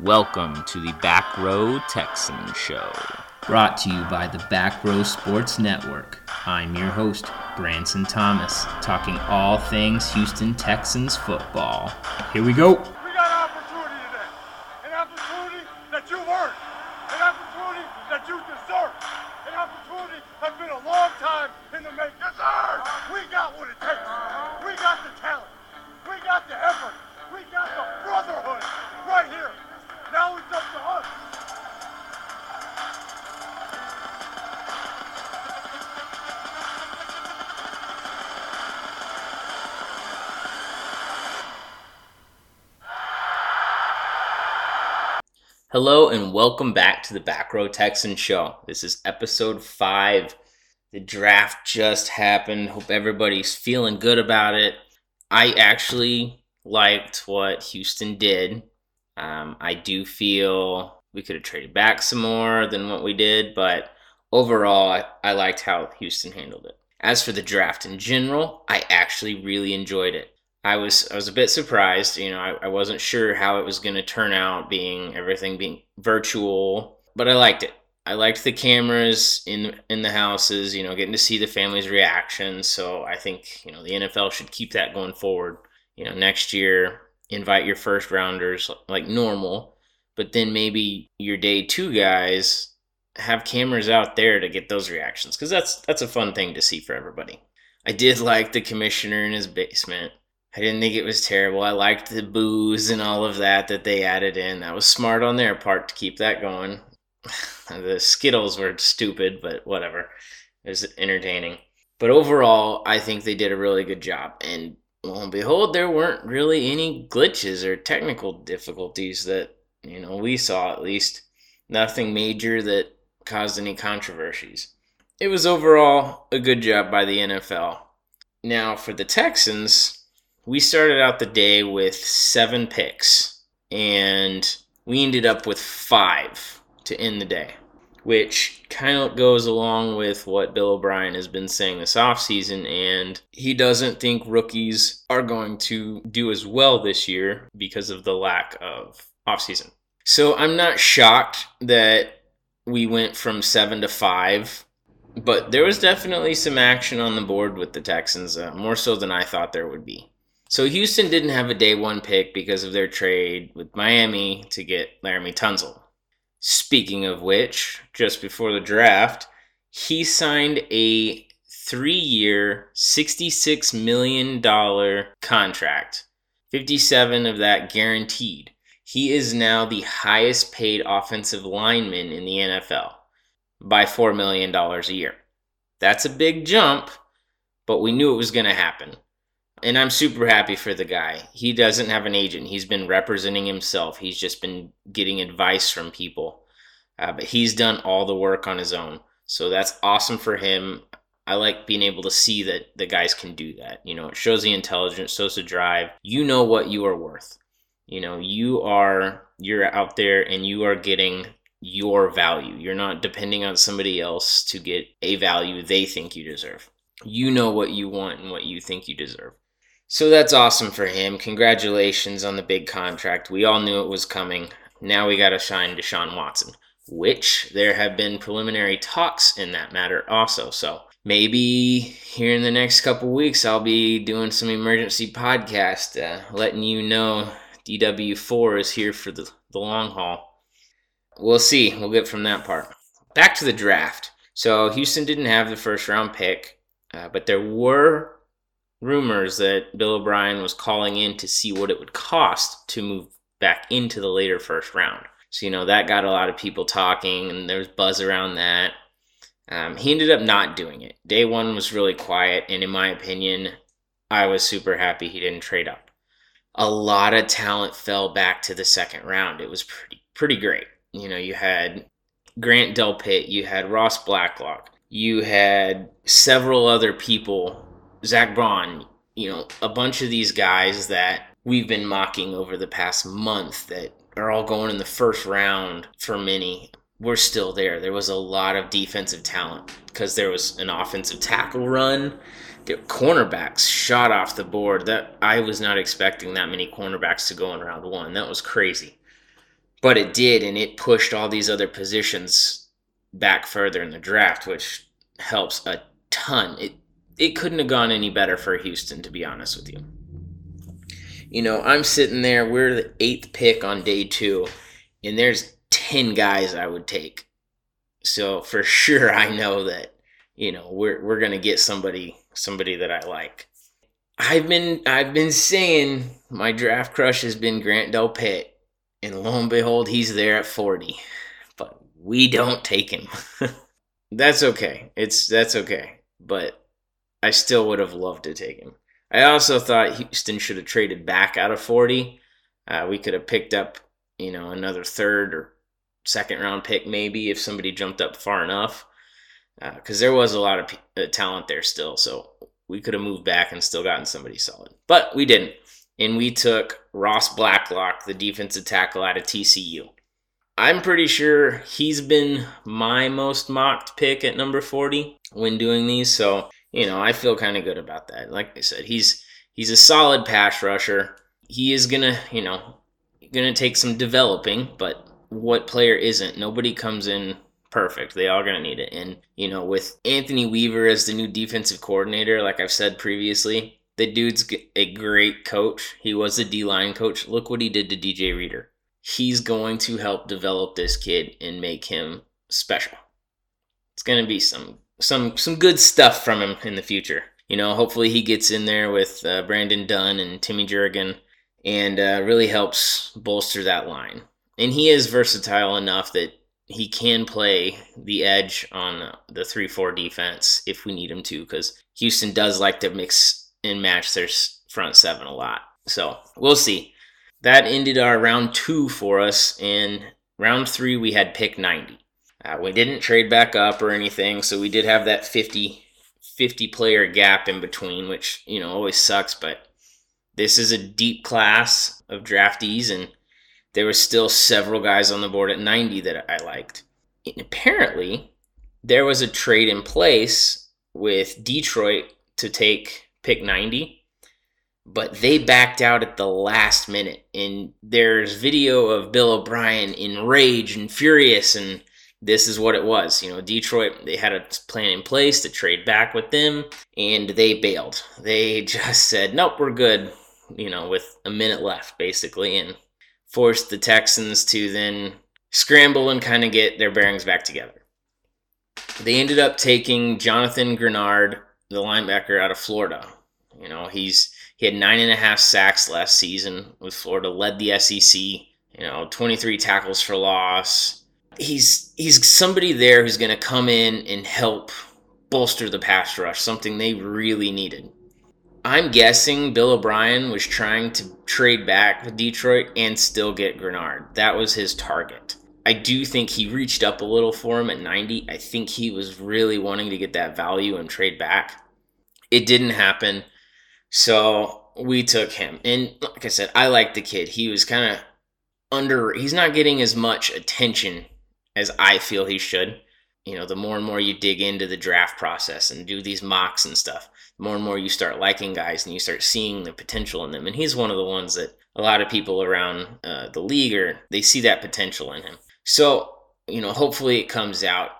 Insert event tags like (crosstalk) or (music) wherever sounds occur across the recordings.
Welcome to the Back Row Texan Show. Brought to you by the Back Row Sports Network. I'm your host, Branson Thomas, talking all things Houston Texans football. Here we go. Hello and welcome back to the Back Row Texan Show. This is episode five. The draft just happened. Hope everybody's feeling good about it. I actually liked what Houston did. Um, I do feel we could have traded back some more than what we did, but overall, I, I liked how Houston handled it. As for the draft in general, I actually really enjoyed it. I was I was a bit surprised. You know, I, I wasn't sure how it was going to turn out, being everything being virtual, but I liked it. I liked the cameras in in the houses. You know, getting to see the families' reactions. So I think you know the NFL should keep that going forward. You know, next year invite your first rounders like normal, but then maybe your day two guys have cameras out there to get those reactions because that's that's a fun thing to see for everybody. I did like the commissioner in his basement. I didn't think it was terrible. I liked the boos and all of that that they added in. That was smart on their part to keep that going. (sighs) the Skittles were stupid, but whatever. It was entertaining. But overall, I think they did a really good job. And lo and behold, there weren't really any glitches or technical difficulties that, you know, we saw at least. Nothing major that caused any controversies. It was overall a good job by the NFL. Now, for the Texans, we started out the day with seven picks, and we ended up with five to end the day, which kind of goes along with what Bill O'Brien has been saying this offseason. And he doesn't think rookies are going to do as well this year because of the lack of offseason. So I'm not shocked that we went from seven to five but there was definitely some action on the board with the Texans, uh, more so than I thought there would be. So Houston didn't have a day one pick because of their trade with Miami to get Laremy Tunsil. Speaking of which, just before the draft, he signed a three year, $66 million contract, 57 of that guaranteed. He is now the highest paid offensive lineman in the NFL by $4 million a year. That's a big jump, but we knew it was going to happen. And I'm super happy for the guy. He doesn't have an agent. He's been representing himself. He's just been getting advice from people. Uh, but he's done all the work on his own. So that's awesome for him. I like being able to see that the guys can do that. You know, it shows the intelligence, shows the drive. You know what you are worth. You know, you are you're out there and you are getting your value. You're not depending on somebody else to get a value they think you deserve. You know what you want and what you think you deserve. So that's awesome for him. Congratulations on the big contract. We all knew it was coming. Now we got to shine Deshaun Watson, which there have been preliminary talks in that matter also. So maybe here in the next couple weeks, I'll be doing some emergency podcast, uh, letting you know DW4 is here for the, the long haul. We'll see. We'll get from that part. Back to the draft. So Houston didn't have the first round pick, uh, but there were rumors that Bill O'Brien was calling in to see what it would cost to move back into the later first round. So, you know, that got a lot of people talking and there was buzz around that. Um, he ended up not doing it. Day one was really quiet, and in my opinion, I was super happy he didn't trade up. A lot of talent fell back to the second round. It was pretty pretty great. You know, you had Grant Del Delpit, you had Ross Blacklock, you had several other people Zack Baun, you know, a bunch of these guys that we've been mocking over the past month that are all going in the first round for many. We're still there. There was a lot of defensive talent because there was an offensive tackle run. The cornerbacks shot off the board. That I was not expecting that many cornerbacks to go in round one. That was crazy. but it did, and it pushed all these other positions back further in the draft, which helps a ton. It it couldn't have gone any better for Houston, to be honest with you. You know, I'm sitting there, we're the eighth pick on day two, and there's 10 guys I would take. So for (laughs) sure I know that, you know, we're we're gonna get somebody somebody that I like. I've been I've been saying my draft crush has been Grant Delpit, and lo and behold, he's there at 40. But we don't take him. (laughs) that's okay. It's that's okay. But I still would have loved to take him. I also thought Houston should have traded back out of 40. Uh, we could have picked up, you know, another third or second round pick maybe if somebody jumped up far enough. Because uh, there was a lot of p- uh, talent there still. So we could have moved back and still gotten somebody solid. But we didn't. And we took Ross Blacklock, the defensive tackle out of TCU. I'm pretty sure he's been my most mocked pick at number 40 when doing these. So, you know, I feel kind of good about that. Like I said, he's he's a solid pass rusher. He is to, you know, to take some developing, but what player isn't? Nobody comes in perfect. They all gonna need it. And you know, with Anthony Weaver as the new defensive coordinator, like I've said previously, the dude's a great coach. He was a D line coach. Look what he did to DJ Reader. He's going to help develop this kid and make him special. It's gonna be some some some good stuff from him in the future. You know, hopefully he gets in there with uh, Brandon Dunn and Timmy Jernigan and uh, really helps bolster that line. And he is versatile enough that he can play the edge on the 3-4 defense if we need him to because houston does like to mix and match their front seven a lot. So we'll see. That ended our round two for us. In round three we had pick 90 uh, we didn't trade back up or anything so we did have that 50 50 player gap in between which you know always sucks but this is a deep class of draftees and there were still several guys on the board at 90 that I liked. And apparently, there was a trade in place with Detroit to take pick 90, but they backed out at the last minute. And there's video of Bill O'Brien enraged and furious, and this is what it was. You know, Detroit, they had a plan in place to trade back with them, and they bailed. They (laughs) just said, nope, we're good, you know, with a minute left, basically. And forced the Texans to then scramble and kind of get their bearings back together. They ended up taking Jonathan Greenard, the linebacker out of Florida. You know, he's he had nine and a half sacks last season with Florida, led the SEC. You know, 23 tackles for loss. He's he's somebody there who's going to come in and help bolster the pass rush, something they really needed. I'm guessing Bill O'Brien was trying to trade back with Detroit and still get Greenard. That was his target. I do think he reached up a little for him at 90. I think he was really wanting to get that value and trade back. It didn't happen. So we took him. And like I said, I like the kid. He was kind of under, he's not getting as much attention as I feel he should. You know, the more and more you dig into the draft process and do these mocks and stuff, more and more you start liking guys and you start seeing the potential in them. And he's one of the ones that a lot of people around uh, the league are they see that potential in him. So you know, hopefully it comes out.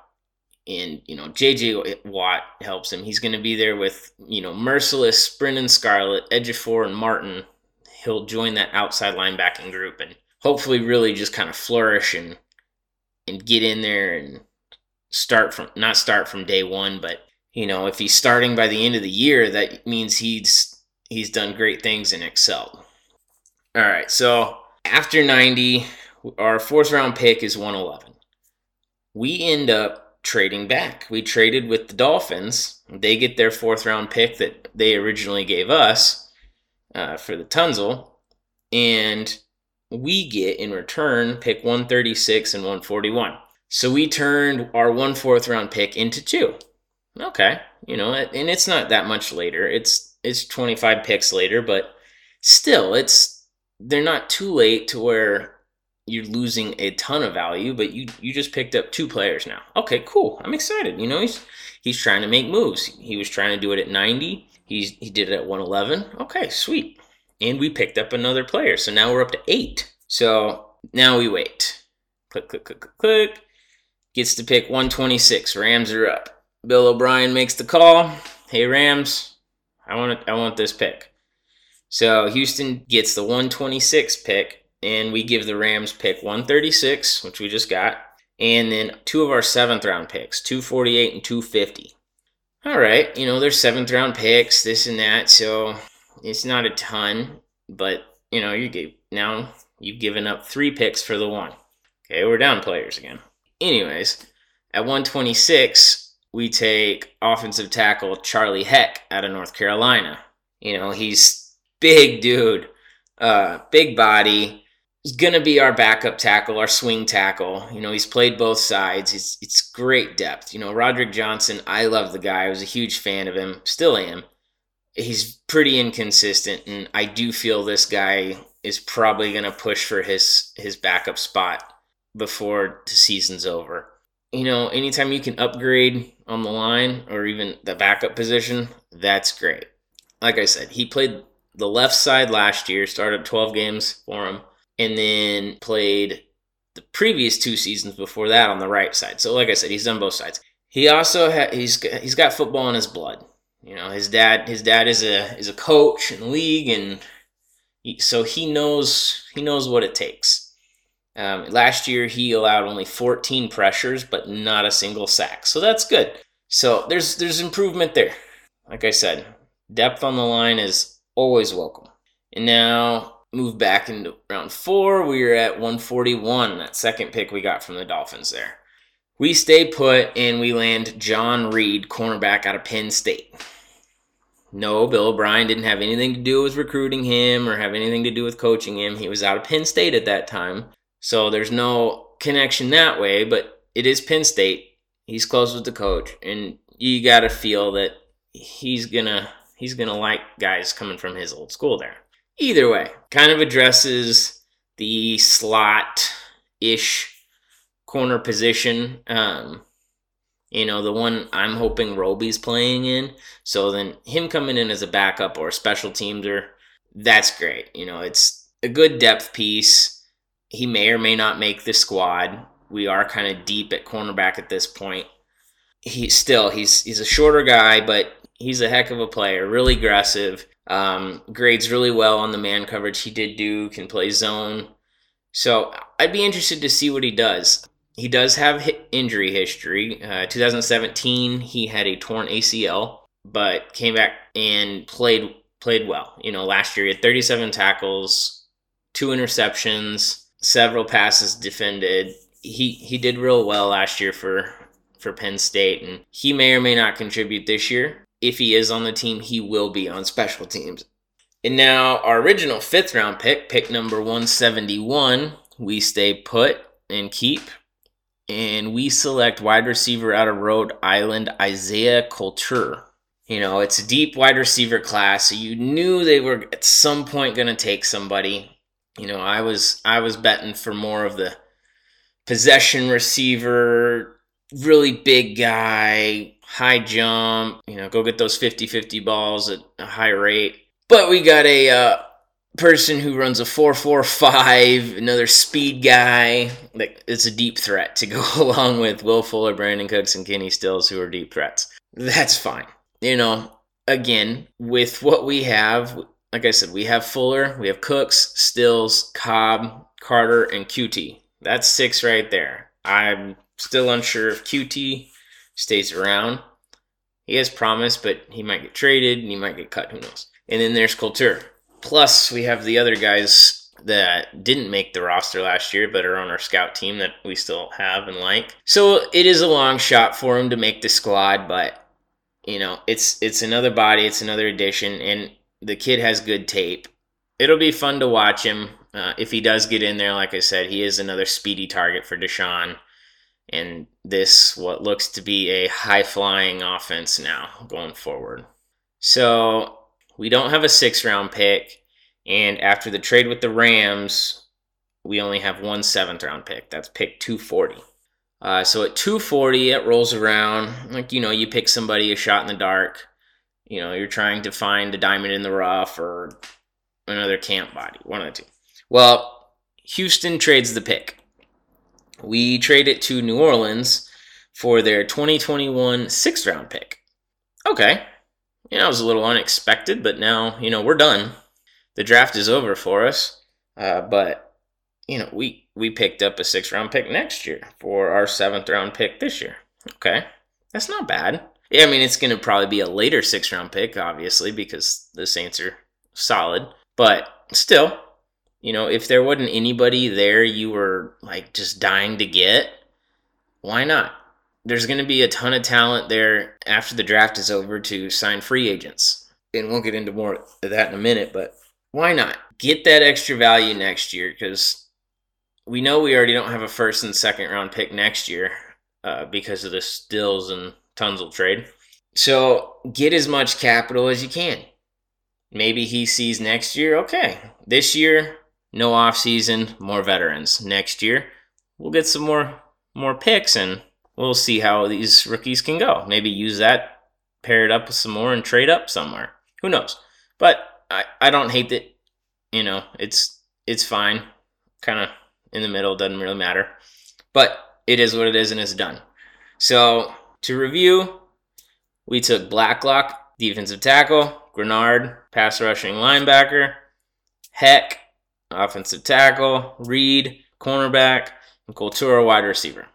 And you know, JJ Watt helps him. He's going to be there with you know Mercilus, Brennan Scarlett, Ejiofor, and Martin. He'll join that outside linebacking group and hopefully really just kind of flourish and and get in there and start from not start from day one, but you know, if he's starting by the end of the year, that means he's he's done great things in Excel. All right, so after 90, our fourth round pick is 111. We end up trading back. We traded with the Dolphins. They get their fourth round pick that they originally gave us uh, for the Tunsil, and we get in return pick 136 and 141. So we turned our one fourth round pick into two. Okay, you know, and it's not that much later. It's it's 25 picks later, but still, it's they're not too late to where you're losing a ton of value, but you you just picked up two players now. Okay, cool. I'm excited. You know, he's he's trying to make moves. He was trying to do it at 90. He's he did it at 111. Okay, sweet. And we picked up another player. So now we're up to 8. So now we wait. Click, click, click, click, click. Gets to pick 126. Rams are up. Bill O'Brien makes the call. Hey Rams, I want I want this pick. So Houston gets the 126 pick, and we give the Rams pick 136, which we just got, and then two of our seventh round picks, 248 and 250. All right, you know, there's seventh round picks, this and that, so it's not a ton, but you know, you gave now you've given up three picks for the one. Okay, we're down players again. Anyways, at 126, we take offensive tackle Charlie Heck out of North Carolina. You know, he's big dude, uh, big body. He's gonna be our backup tackle, our swing tackle. You know, he's played both sides. It's it's great depth. You know, Roderick Johnson. I love the guy. I was a huge fan of him. Still am. He's pretty inconsistent, and I do feel this guy is probably gonna push for his his backup spot before the season's over. You know, anytime you can upgrade on the line or even the backup position, that's great. Like I said, he played the left side last year, started 12 games for him, and then played the previous two seasons before that on the right side. So, like I said, he's done both sides. He also ha- he's he's got football in his blood. You know, his dad his dad is a is a coach in the league, and he, so he knows he knows what it takes. Um, last year, he allowed only 14 pressures, but not a single sack. So that's good. So there's there's improvement there. Like I said, depth on the line is always welcome. And now move back into round four. We are at 141, that second pick we got from the Dolphins there. We stay put and we land John Reid, cornerback out of Penn State. No, Bill O'Brien didn't have anything to do with recruiting him or have anything to do with coaching him. He was out of Penn State at that time. So there's no connection that way, but it is Penn State. He's close with the coach, and you got to feel that he's going to he's going to like guys coming from his old school there. Either way, kind of addresses the slot ish corner position. Um, you know, the one I'm hoping Roby's playing in. So then him coming in as a backup or a special teamser, that's great. You know, it's a good depth piece. He may or may not make the squad. We are kind of deep at cornerback at this point. He still he's he's a shorter guy, but he's a heck of a player, really aggressive. Um, grades really well on the man coverage he did do, can play zone. So I'd be interested to see what he does. He does have injury history. Uh, 2017, he had a torn ACL, but came back and played played well. You know, last year he had 37 tackles, two interceptions, several passes defended. He he did real well last year for for Penn State, and he may or may not contribute this year if he is on the team, he will be on special teams. And now, our original fifth round pick, pick number 171, we stay put and keep. And we select wide receiver out of Rhode Island, Isaiah Coulter. You know, it's a deep wide receiver class, so you knew they were at some point going to take somebody. You know, I was I was betting for more of the possession receiver, really big guy, high jump, you know, go get those 50 50 balls at a high rate. But we got a uh, person who runs a 445, another speed guy. Like, it's a deep threat to go (laughs) along with Will Fuller, Brandin Cooks, and Kenny Stills, who are deep threats. That's fine. You know, again, with what we have, like I said, we have Fuller, we have Cooks, Stills, Cobb, Carter, and Coutee. That's six right there. I'm still unsure if Coutee stays around. He has promise, but he might get traded and he might get cut. Who knows? And then there's Coulter. Plus, we have the other guys that didn't make the roster last year but are on our scout team that we still have and like. So it is a long shot for him to make the squad, but you know, it's it's another body, it's another addition, and the kid has good tape. It'll be fun to watch him. Uh, if he does get in there, like I said, he is another speedy target for Deshaun and this what looks to be a high flying offense now going forward. So we don't have a six round pick, and after the trade with the Rams, we only have one seventh round pick. That's pick 240. Uh, so at 240, it rolls around like you know you pick somebody a shot in the dark. You know you're trying to find a diamond in the rough or another camp body, one of the two. Well, Houston trades the pick. We trade it to New Orleans for their 2021 sixth round pick. Okay. You know, it was a little unexpected, but now, you know, we're done. The draft is over for us. Uh, but, you know, we, we picked up a sixth round pick next year for our seventh round pick this year. Okay. That's not bad. Yeah, I mean, it's going to probably be a later sixth round pick, obviously, because the Saints are solid. But still, you know, if there wasn't anybody there you were like just dying to get, why not? There's going to be a ton of talent there after the draft is over to sign free agents. And we'll get into more of that in a minute, but why not? Get that extra value next year because we know we already don't have a first and second round pick next year uh, because of the Stills and Tunsil trade. So get as much capital as you can. Maybe he sees next year, okay, this year, no off season, more veterans. Next year, we'll get some more more picks and we'll see how these rookies can go. Maybe use that, pair it up with some more and trade up somewhere. Who knows? But I, I don't hate it. You know, it's it's fine. Kind of in the middle, doesn't really matter. But it is what it is and it's done. So to review, we took Blacklock, defensive tackle, Greenard, pass rushing linebacker, Heck, offensive tackle, Reid, cornerback, and Coulter, wide receiver.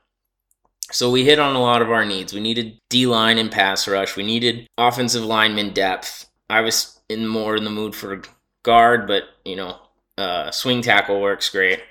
So we hit on a lot of our needs. We needed D line and pass rush. We needed offensive lineman depth. I was in more in the mood for guard, but you know, uh, swing tackle works great.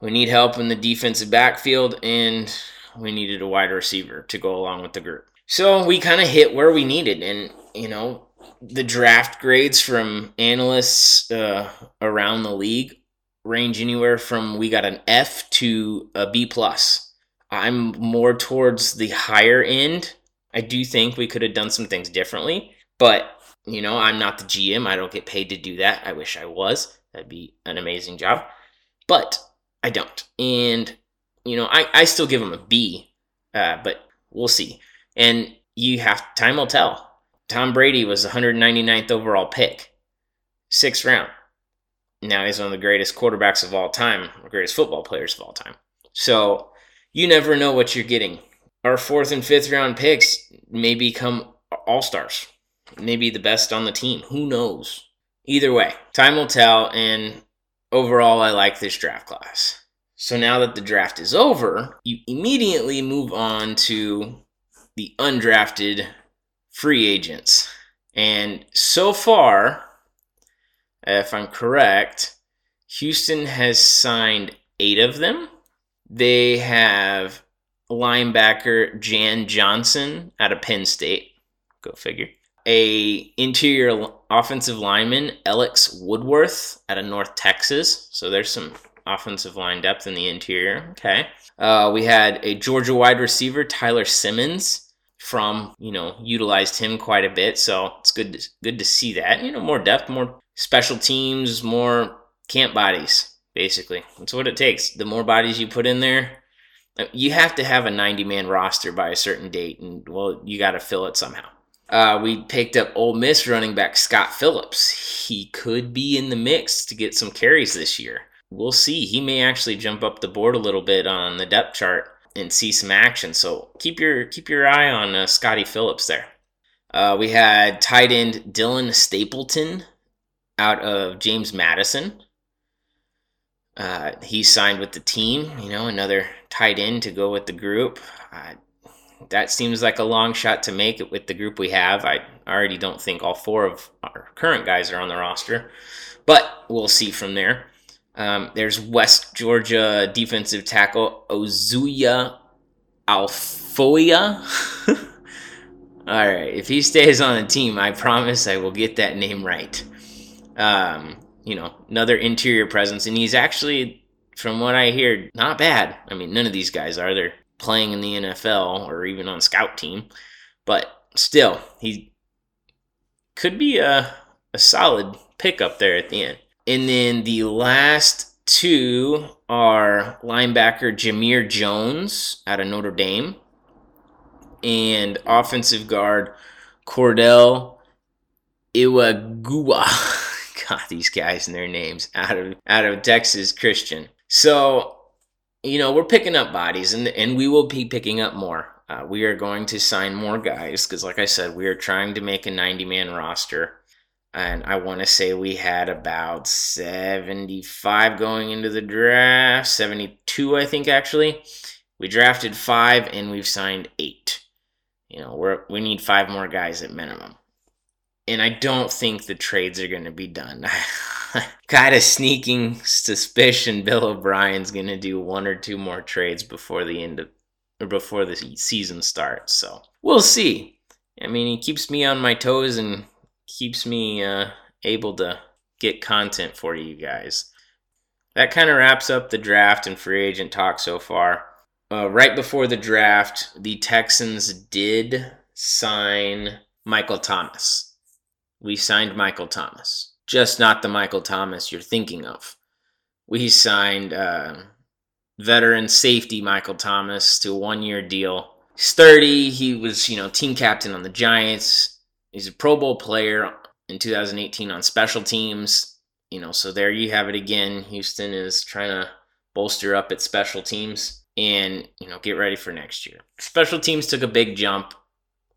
We need help in the defensive backfield, and we needed a wide receiver to go along with the group. So we kind of hit where we needed, and you know, the draft grades from analysts uh, around the league range anywhere from we got an F to a B plus. I'm more towards the higher end. I do think we could have done some things differently, but you know, I'm not the GM. I don't get paid to do that. I wish I was. That'd be an amazing job. But I don't. And you know, I, I still give him a B, uh, but we'll see. And you have time will tell. Tom Brady was 199th overall pick, sixth round. Now he's one of the greatest quarterbacks of all time, greatest football players of all time. So you never know what you're getting. Our fourth and fifth round picks may become all stars, maybe the best on the team. Who knows? Either way, time will tell. And overall, I like this draft class. So now that the draft is over, you immediately move on to the undrafted free agents. And so far, if I'm correct, Houston has signed eight of them. They have linebacker Jan Johnson out of Penn State. Go figure. A interior offensive lineman, Alex Woodworth out of North Texas. So there's some offensive line depth in the interior. Okay. Uh, we had a Georgia wide receiver, Tyler Simmons, from you know utilized him quite a bit. So it's good to, good to see that. You know, more depth, more special teams, more camp bodies. Basically, that's what it takes. The more bodies you put in there, you have to have a 90 man roster by a certain date, and well, you got to fill it somehow. Uh, we picked up Ole Miss running back Scott Phillips. He could be in the mix to get some carries this year we'll see. He may actually jump up the board a little bit on the depth chart and see some action. So keep your keep your eye on uh, Scotty Phillips there. Uh, we had tight end Dylan Stapleton out of James Madison. Uh, he signed with the team. You know, another tight end to go with the group. Uh, that seems like a long shot to make it with the group we have. I already don't think all four of our current guys are on the roster, but we'll see from there. Um, there's West Georgia defensive tackle Ozuya Alfoya. (laughs) All right, if he stays on the team, I promise I will get that name right. Um, you know, another interior presence, and he's actually, from what I hear, not bad. I mean, none of these guys are. They're playing in the NFL or even on scout team, but still, he could be a, a solid pickup there at the end. And then the last two are linebacker Jamir Jones out of Notre Dame and offensive guard Cordell Iwagua (laughs) got these guys and their names out of out of Texas Christian. So, you know, we're picking up bodies, and and we will be picking up more. Uh, we are going to sign more guys because, like I said, we are trying to make a 90 man roster. And I want to say we had about 75 going into the draft, 72, I think, actually. We drafted five and we've signed eight. You know, we're, we need five more guys at minimum. And I don't think the trades are going to be done. (laughs) Got a sneaking suspicion Bill O'Brien's going to do one or two more trades before the end of or before the season starts. So we'll see. I mean, he keeps me on my toes and keeps me uh, able to get content for you guys. That kind of wraps up the draft and free agent talk so far. Uh, right before the draft, the Texans did sign Michael Thomas. We signed Michael Thomas, just not the Michael Thomas you're thinking of. We signed uh, veteran safety Michael Thomas to a one year deal. He's 30. He was, you know, team captain on the Giants. He's a Pro Bowl player in 2018 on special teams. You know, so there you have it again. Houston is trying to bolster up its special teams and, you know, get ready for next year. Special teams took a big jump.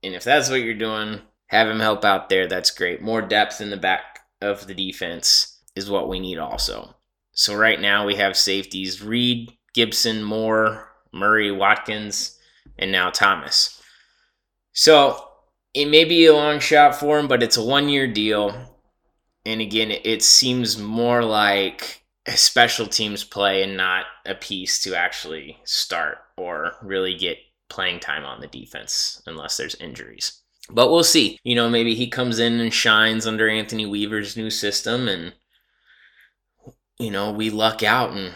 And if that's what you're doing, have him help out there. That's great. More depth in the back of the defense is what we need also. So right now we have safeties Reid, Gibson, Moore, Murray, Watkins, and now Thomas. So it may be a long shot for him, but it's a one year deal. And again, it seems more like a special teams play and not a piece to actually start or really get playing time on the defense unless there's injuries. But we'll see. You know, maybe he comes in and shines under Anthony Weaver's new system and you know, we luck out and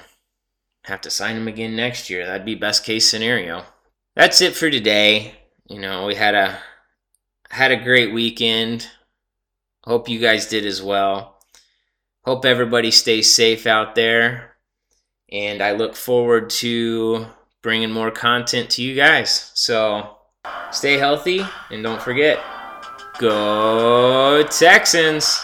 have to sign him again next year. That'd be best case scenario. That's it for today. You know, we had a had a great weekend. Hope you guys did as well. Hope everybody stays safe out there. And I look forward to bringing more content to you guys. So stay healthy and don't forget go Texans!